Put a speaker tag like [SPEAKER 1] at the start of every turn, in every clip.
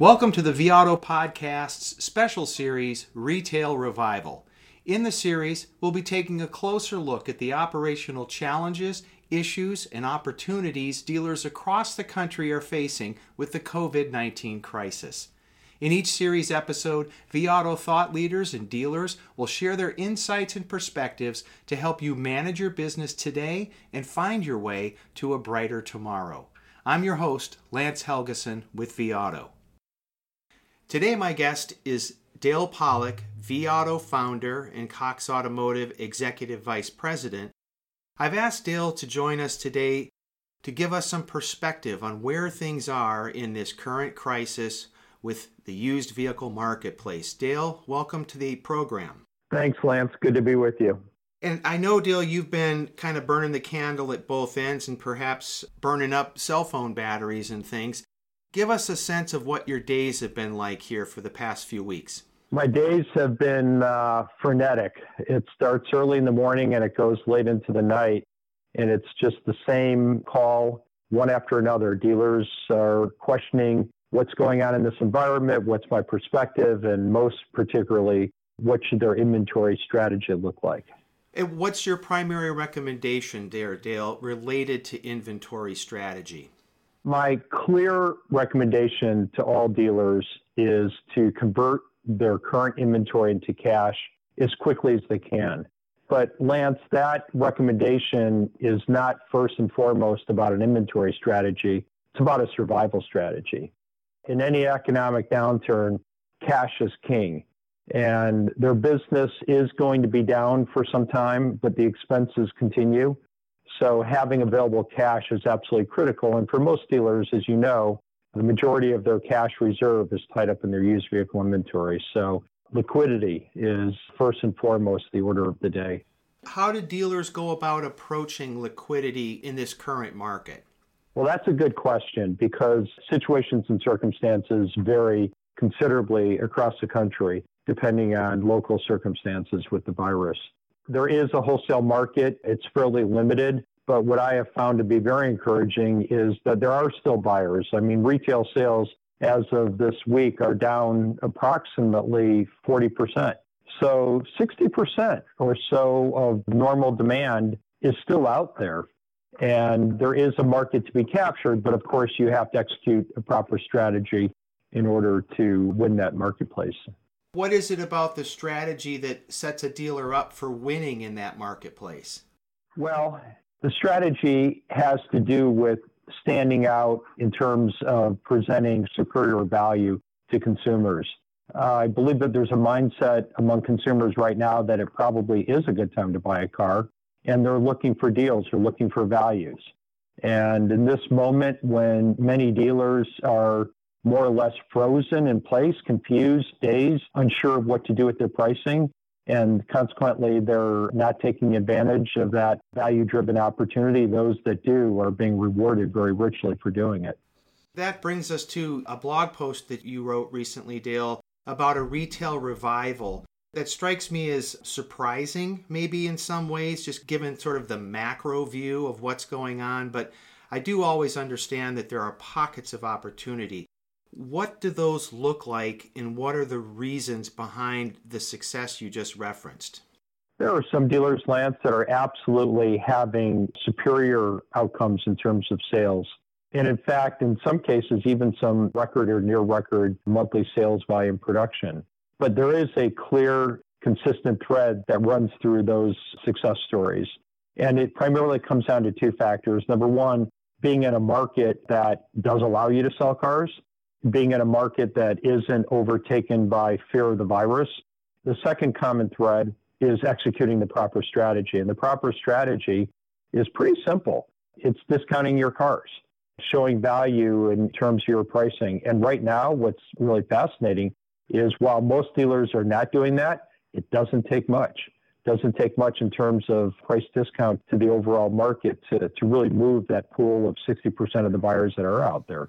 [SPEAKER 1] Welcome to the vAuto Podcast's special series, Retail Revival. In the series, we'll be taking a closer look at the operational challenges, issues, and opportunities dealers across the country are facing with the COVID 19 crisis. In each series episode, vAuto thought leaders and dealers will share their insights and perspectives to help you manage your business today and find your way to a brighter tomorrow. I'm your host, Lance Helgeson with vAuto. Today, my guest is Dale Pollak, vAuto founder and Cox Automotive Executive Vice President. I've asked Dale to join us today to give us some perspective on where things are in this current crisis with the used vehicle marketplace. Dale, welcome to the program.
[SPEAKER 2] Thanks, Lance. Good to be with you.
[SPEAKER 1] And I know, Dale, you've been kind of burning the candle at both ends and perhaps burning up cell phone batteries and things. Give us a sense of what your days have been like here for the past few weeks.
[SPEAKER 2] My days have been uh, frenetic. It starts early in the morning and it goes late into the night. And it's just the same call one after another. Dealers are questioning what's going on in this environment, what's my perspective, and most particularly, what should their inventory strategy look like?
[SPEAKER 1] And what's your primary recommendation there, Dale, related to inventory strategy?
[SPEAKER 2] My clear recommendation to all dealers is to convert their current inventory into cash as quickly as they can. But Lance, that recommendation is not first and foremost about an inventory strategy. It's about a survival strategy. In any economic downturn, cash is king. And their business is going to be down for some time, but the expenses continue. So having available cash is absolutely critical. And for most dealers, as you know, the majority of their cash reserve is tied up in their used vehicle inventory. So liquidity is first and foremost the order of the day.
[SPEAKER 1] How do dealers go about approaching liquidity in this current market?
[SPEAKER 2] Well, that's a good question because situations and circumstances vary considerably across the country depending on local circumstances with the virus. There is a wholesale market, it's fairly limited. But what I have found to be very encouraging is that there are still buyers. I mean, retail sales as of this week are down approximately 40%. So 60% or so of normal demand is still out there. And there is a market to be captured, but of course, you have to execute a proper strategy in order to win that marketplace.
[SPEAKER 1] What is it about the strategy that sets a dealer up for winning in that marketplace?
[SPEAKER 2] Well, the strategy has to do with standing out in terms of presenting superior value to consumers. Uh, I believe that there's a mindset among consumers right now that it probably is a good time to buy a car, and they're looking for deals, they're looking for values. And in this moment, when many dealers are more or less frozen in place, confused, dazed, unsure of what to do with their pricing, and consequently, they're not taking advantage of that value driven opportunity. Those that do are being rewarded very richly for doing it.
[SPEAKER 1] That brings us to a blog post that you wrote recently, Dale, about a retail revival. That strikes me as surprising, maybe in some ways, just given sort of the macro view of what's going on. But I do always understand that there are pockets of opportunity. What do those look like, and what are the reasons behind the success you just referenced?
[SPEAKER 2] There are some dealers, Lance, that are absolutely having superior outcomes in terms of sales. And in fact, in some cases, even some record or near record monthly sales volume production. But there is a clear, consistent thread that runs through those success stories. And it primarily comes down to two factors. Number one, being in a market that does allow you to sell cars being in a market that isn't overtaken by fear of the virus. The second common thread is executing the proper strategy. And the proper strategy is pretty simple it's discounting your cars, showing value in terms of your pricing. And right now, what's really fascinating is while most dealers are not doing that, it doesn't take much. Doesn't take much in terms of price discount to the overall market to, to really move that pool of 60% of the buyers that are out there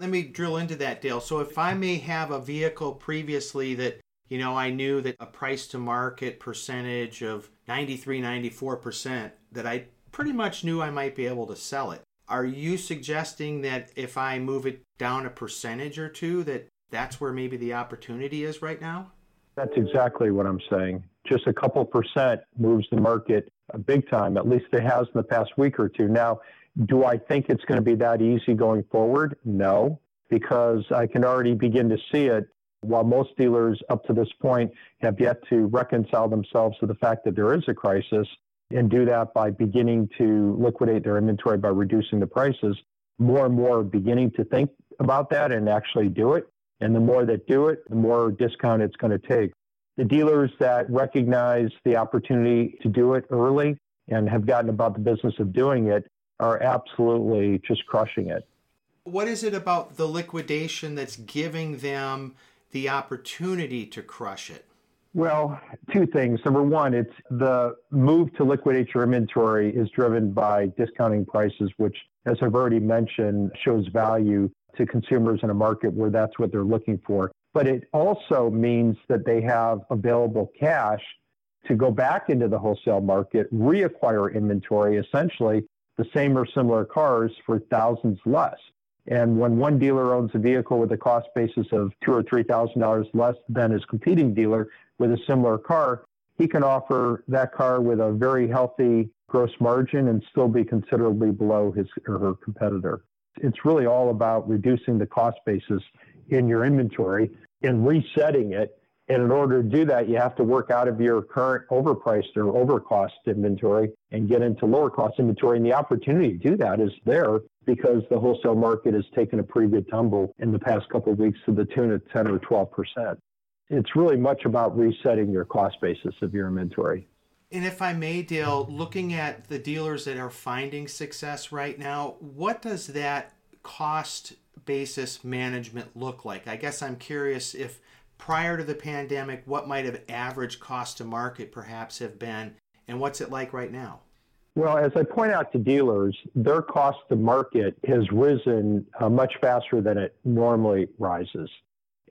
[SPEAKER 1] let me drill into that, Dale. So if I may have a vehicle previously that you know I knew that a price to market percentage of 93 94% that I pretty much knew I might be able to sell it. Are you suggesting that if I move it down a percentage or two that that's where maybe the opportunity is right now?
[SPEAKER 2] That's exactly what I'm saying. Just a couple percent moves the market big time, at least it has in the past week or two. Now, do I think it's going to be that easy going forward? No, because I can already begin to see it. While most dealers up to this point have yet to reconcile themselves to the fact that there is a crisis and do that by beginning to liquidate their inventory by reducing the prices, more and more are beginning to think about that and actually do it. And the more that do it, the more discount it's going to take. The dealers that recognize the opportunity to do it early and have gotten about the business of doing it are absolutely just crushing it.
[SPEAKER 1] What is it about the liquidation that's giving them the opportunity to crush it?
[SPEAKER 2] Well, two things. Number one, it's the move to liquidate your inventory is driven by discounting prices, which, as I've already mentioned, shows value to consumers in a market where that's what they're looking for. But it also means that they have available cash to go back into the wholesale market, reacquire inventory, essentially the same or similar cars for thousands less. And when one dealer owns a vehicle with a cost basis of two or three thousand dollars less than his competing dealer with a similar car, he can offer that car with a very healthy gross margin and still be considerably below his or her competitor. It's really all about reducing the cost basis in your inventory and resetting it. And in order to do that, you have to work out of your current overpriced or overcost inventory and get into lower cost inventory. And the opportunity to do that is there because the wholesale market has taken a pretty good tumble in the past couple of weeks to the tune of 10 or 12 percent. It's really much about resetting your cost basis of your inventory.
[SPEAKER 1] And if I may, Dale, looking at the dealers that are finding success right now, what does that cost basis management look like? I guess I'm curious if prior to the pandemic, what might have average cost to market perhaps have been, and what's it like right now?
[SPEAKER 2] Well, as I point out to dealers, their cost to market has risen uh, much faster than it normally rises.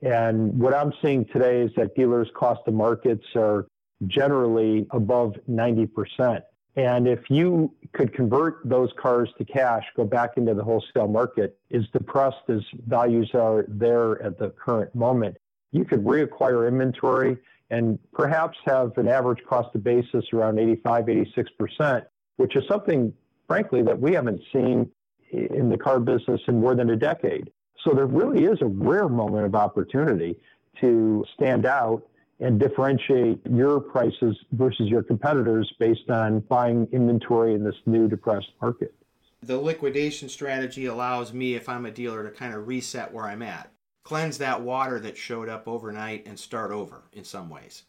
[SPEAKER 2] And what I'm seeing today is that dealers' cost to markets are generally above 90%. And if you could convert those cars to cash, go back into the wholesale market, as depressed as values are there at the current moment, you could reacquire inventory and perhaps have an average cost of basis around 85, 86%, which is something, frankly, that we haven't seen in the car business in more than a decade. So there really is a rare moment of opportunity to stand out and differentiate your prices versus your competitors based on buying inventory in this new depressed market.
[SPEAKER 1] The liquidation strategy allows me, if I'm a dealer, to kind of reset where I'm at, cleanse that water that showed up overnight, and start over in some ways.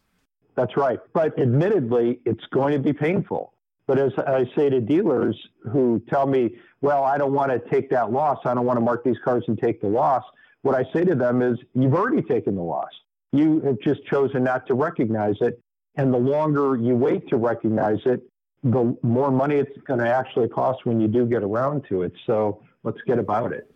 [SPEAKER 2] That's right. But admittedly, it's going to be painful. But as I say to dealers who tell me, well, I don't want to take that loss, I don't want to mark these cars and take the loss, what I say to them is, you've already taken the loss. You have just chosen not to recognize it. And the longer you wait to recognize it, the more money it's going to actually cost when you do get around to it. So let's get about it.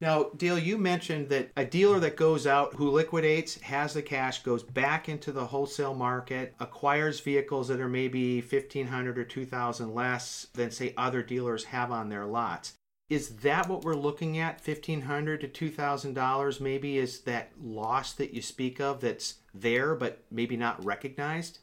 [SPEAKER 1] Now, Dale, you mentioned that a dealer that goes out who liquidates, has the cash, goes back into the wholesale market, acquires vehicles that are maybe 1500 or 2000 less than say other dealers have on their lots. Is that what we're looking at? Fifteen hundred to two thousand dollars, maybe is that loss that you speak of that's there but maybe not recognized.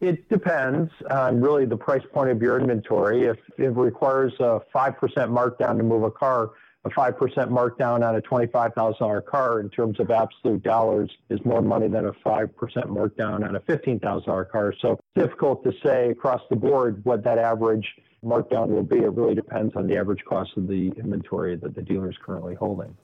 [SPEAKER 2] It depends on really the price point of your inventory. If it requires a five percent markdown to move a car, a five percent markdown on a twenty-five thousand dollar car in terms of absolute dollars is more money than a five percent markdown on a fifteen thousand dollar car. So difficult to say across the board what that average markdown will be. It really depends on the average cost of the inventory that the dealer is currently holding.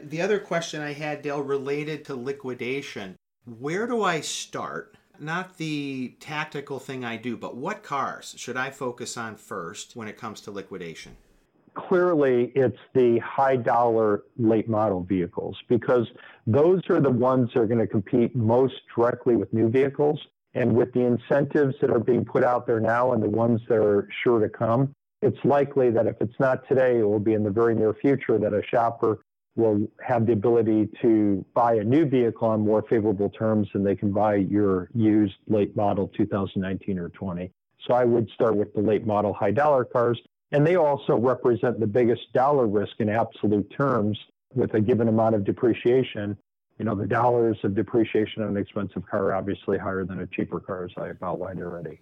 [SPEAKER 1] The other question I had, Dale, related to liquidation. Where do I start? Not the tactical thing I do, but what cars should I focus on first when it comes to liquidation?
[SPEAKER 2] Clearly, it's the high dollar late model vehicles because those are the ones that are going to compete most directly with new vehicles. And with the incentives that are being put out there now and the ones that are sure to come, it's likely that if it's not today, it will be in the very near future that a shopper will have the ability to buy a new vehicle on more favorable terms than they can buy your used late model 2019 or 20. So I would start with the late model high dollar cars. And they also represent the biggest dollar risk in absolute terms with a given amount of depreciation You know, the dollars of depreciation on an expensive car are obviously higher than a cheaper car, as I've outlined already.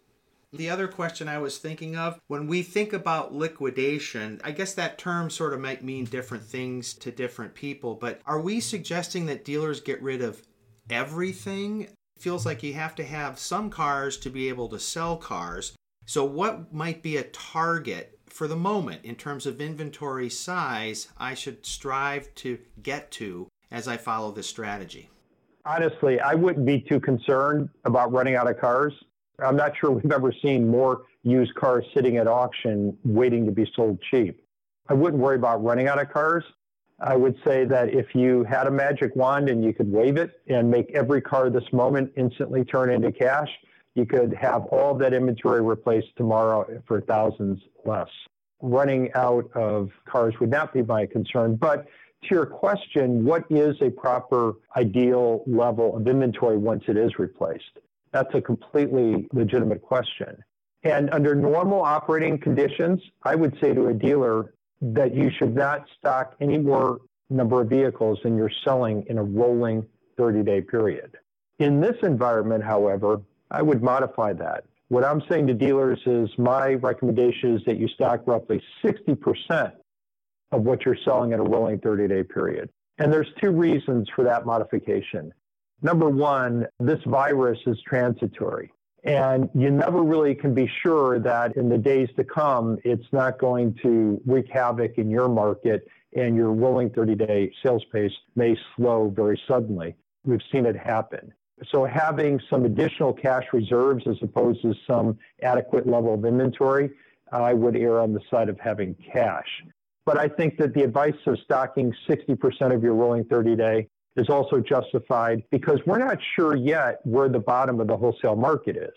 [SPEAKER 1] The other question I was thinking of when we think about liquidation, I guess that term sort of might mean different things to different people, but are we suggesting that dealers get rid of everything? It feels like you have to have some cars to be able to sell cars. So, what might be a target for the moment in terms of inventory size I should strive to get to as I follow this strategy?
[SPEAKER 2] Honestly, I wouldn't be too concerned about running out of cars. I'm not sure we've ever seen more used cars sitting at auction waiting to be sold cheap. I wouldn't worry about running out of cars. I would say that if you had a magic wand and you could wave it and make every car this moment instantly turn into cash, you could have all that inventory replaced tomorrow for thousands less. Running out of cars would not be my concern. But to your question, what is a proper ideal level of inventory once it is replaced? That's a completely legitimate question. And under normal operating conditions, I would say to a dealer that you should not stock any more number of vehicles than you're selling in a rolling 30 day period. In this environment, however, I would modify that. What I'm saying to dealers is my recommendation is that you stock roughly 60% of what you're selling in a rolling 30 day period. And there's two reasons for that modification. Number one, this virus is transitory. And you never really can be sure that in the days to come, it's not going to wreak havoc in your market and your rolling 30 day sales pace may slow very suddenly. We've seen it happen. So having some additional cash reserves as opposed to some adequate level of inventory, I would err on the side of having cash. But I think that the advice of stocking 60% of your rolling 30 day is also justified because we're not sure yet where the bottom of the wholesale market is.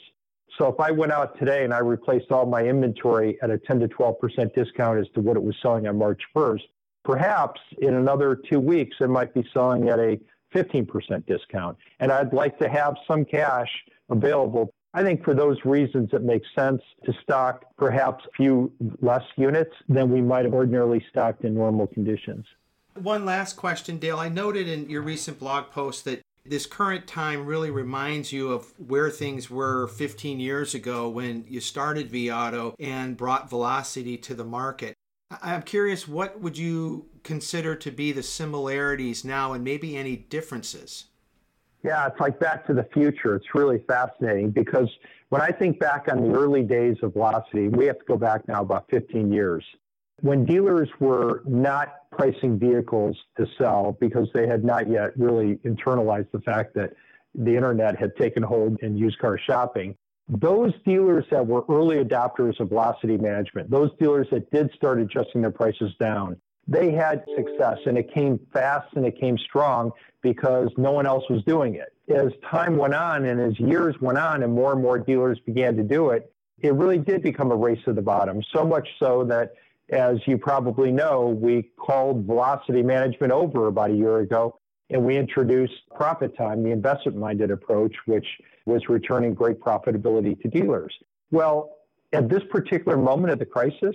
[SPEAKER 2] So if I went out today and I replaced all my inventory at a 10 to 12% discount as to what it was selling on March 1st, perhaps in another two weeks it might be selling at a 15% discount. And I'd like to have some cash available. I think for those reasons, it makes sense to stock perhaps a few less units than we might have ordinarily stocked in normal conditions.
[SPEAKER 1] One last question, Dale. I noted in your recent blog post that this current time really reminds you of where things were 15 years ago when you started vAuto and brought Velocity to the market. I'm curious, what would you consider to be the similarities now and maybe any differences?
[SPEAKER 2] Yeah, it's like back to the future. It's really fascinating because when I think back on the early days of Velocity, we have to go back now about 15 years. When dealers were not pricing vehicles to sell because they had not yet really internalized the fact that the internet had taken hold in used car shopping, those dealers that were early adopters of velocity management, those dealers that did start adjusting their prices down, they had success and it came fast and it came strong because no one else was doing it. As time went on and as years went on and more and more dealers began to do it, it really did become a race to the bottom. So much so that, as you probably know, we called velocity management over about a year ago and we introduced ProfitTime, the investment minded approach, which was returning great profitability to dealers. Well, at this particular moment of the crisis,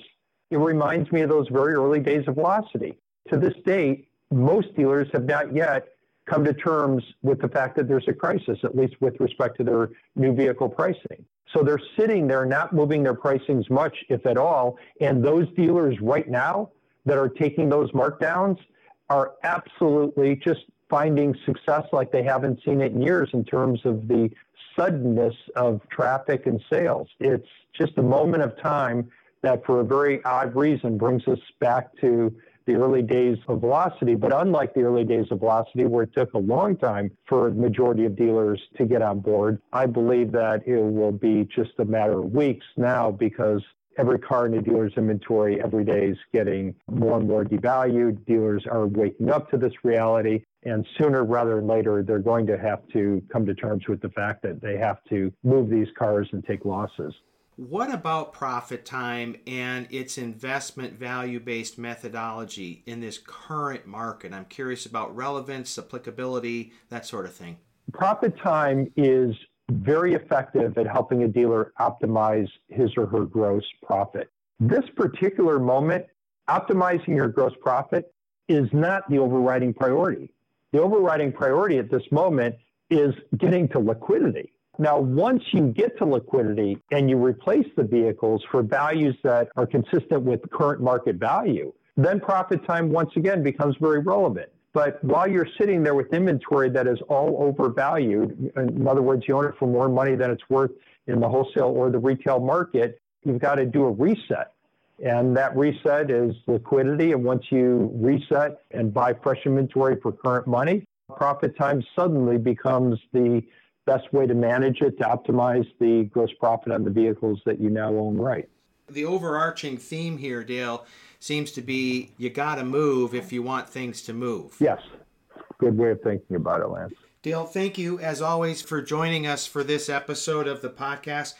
[SPEAKER 2] it reminds me of those very early days of velocity. To this date, most dealers have not yet come to terms with the fact that there's a crisis, at least with respect to their new vehicle pricing. So they're sitting there not moving their pricings much, if at all. And those dealers right now that are taking those markdowns are absolutely just finding success like they haven't seen it in years in terms of the suddenness of traffic and sales. It's just a moment of time that, for a very odd reason, brings us back to the early days of velocity. But unlike the early days of velocity, where it took a long time for the majority of dealers to get on board, I believe that it will be just a matter of weeks now because every car in the dealer's inventory every day is getting more and more devalued. Dealers are waking up to this reality. And sooner rather than later, they're going to have to come to terms with the fact that they have to move these cars and take losses.
[SPEAKER 1] What about ProfitTime and its investment value based methodology in this current market? I'm curious about relevance, applicability, that sort of thing.
[SPEAKER 2] ProfitTime is very effective at helping a dealer optimize his or her gross profit. This particular moment, optimizing your gross profit is not the overriding priority The overriding priority at this moment is getting to liquidity. Now, once you get to liquidity and you replace the vehicles for values that are consistent with current market value, then ProfitTime once again becomes very relevant. But while you're sitting there with inventory that is all overvalued, in other words, you own it for more money than it's worth in the wholesale or the retail market, you've got to do a reset. And that reset is liquidity. And once you reset and buy fresh inventory for current money, ProfitTime suddenly becomes the best way to manage it to optimize the gross profit on the vehicles that you now own right.
[SPEAKER 1] The overarching theme here, Dale, seems to be you got to move if you want things to move.
[SPEAKER 2] Yes. Good way of thinking about it, Lance.
[SPEAKER 1] Dale, thank you as always for joining us for this episode of the podcast.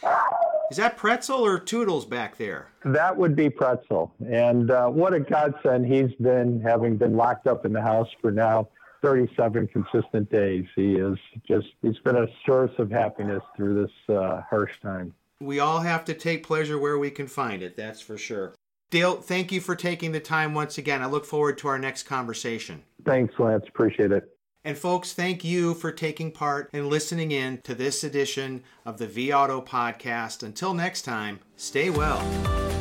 [SPEAKER 1] Is that Pretzel or Toodles back there?
[SPEAKER 2] That would be Pretzel. And uh, what a godsend he's been, having been locked up in the house for now 37 consistent days. He is just, he's been a source of happiness through this uh, harsh time.
[SPEAKER 1] We all have to take pleasure where we can find it, that's for sure. Dale, thank you for taking the time once again. I look forward to our next conversation.
[SPEAKER 2] Thanks, Lance. Appreciate it.
[SPEAKER 1] And folks, thank you for taking part and listening in to this edition of the vAuto Podcast. Until next time, stay well.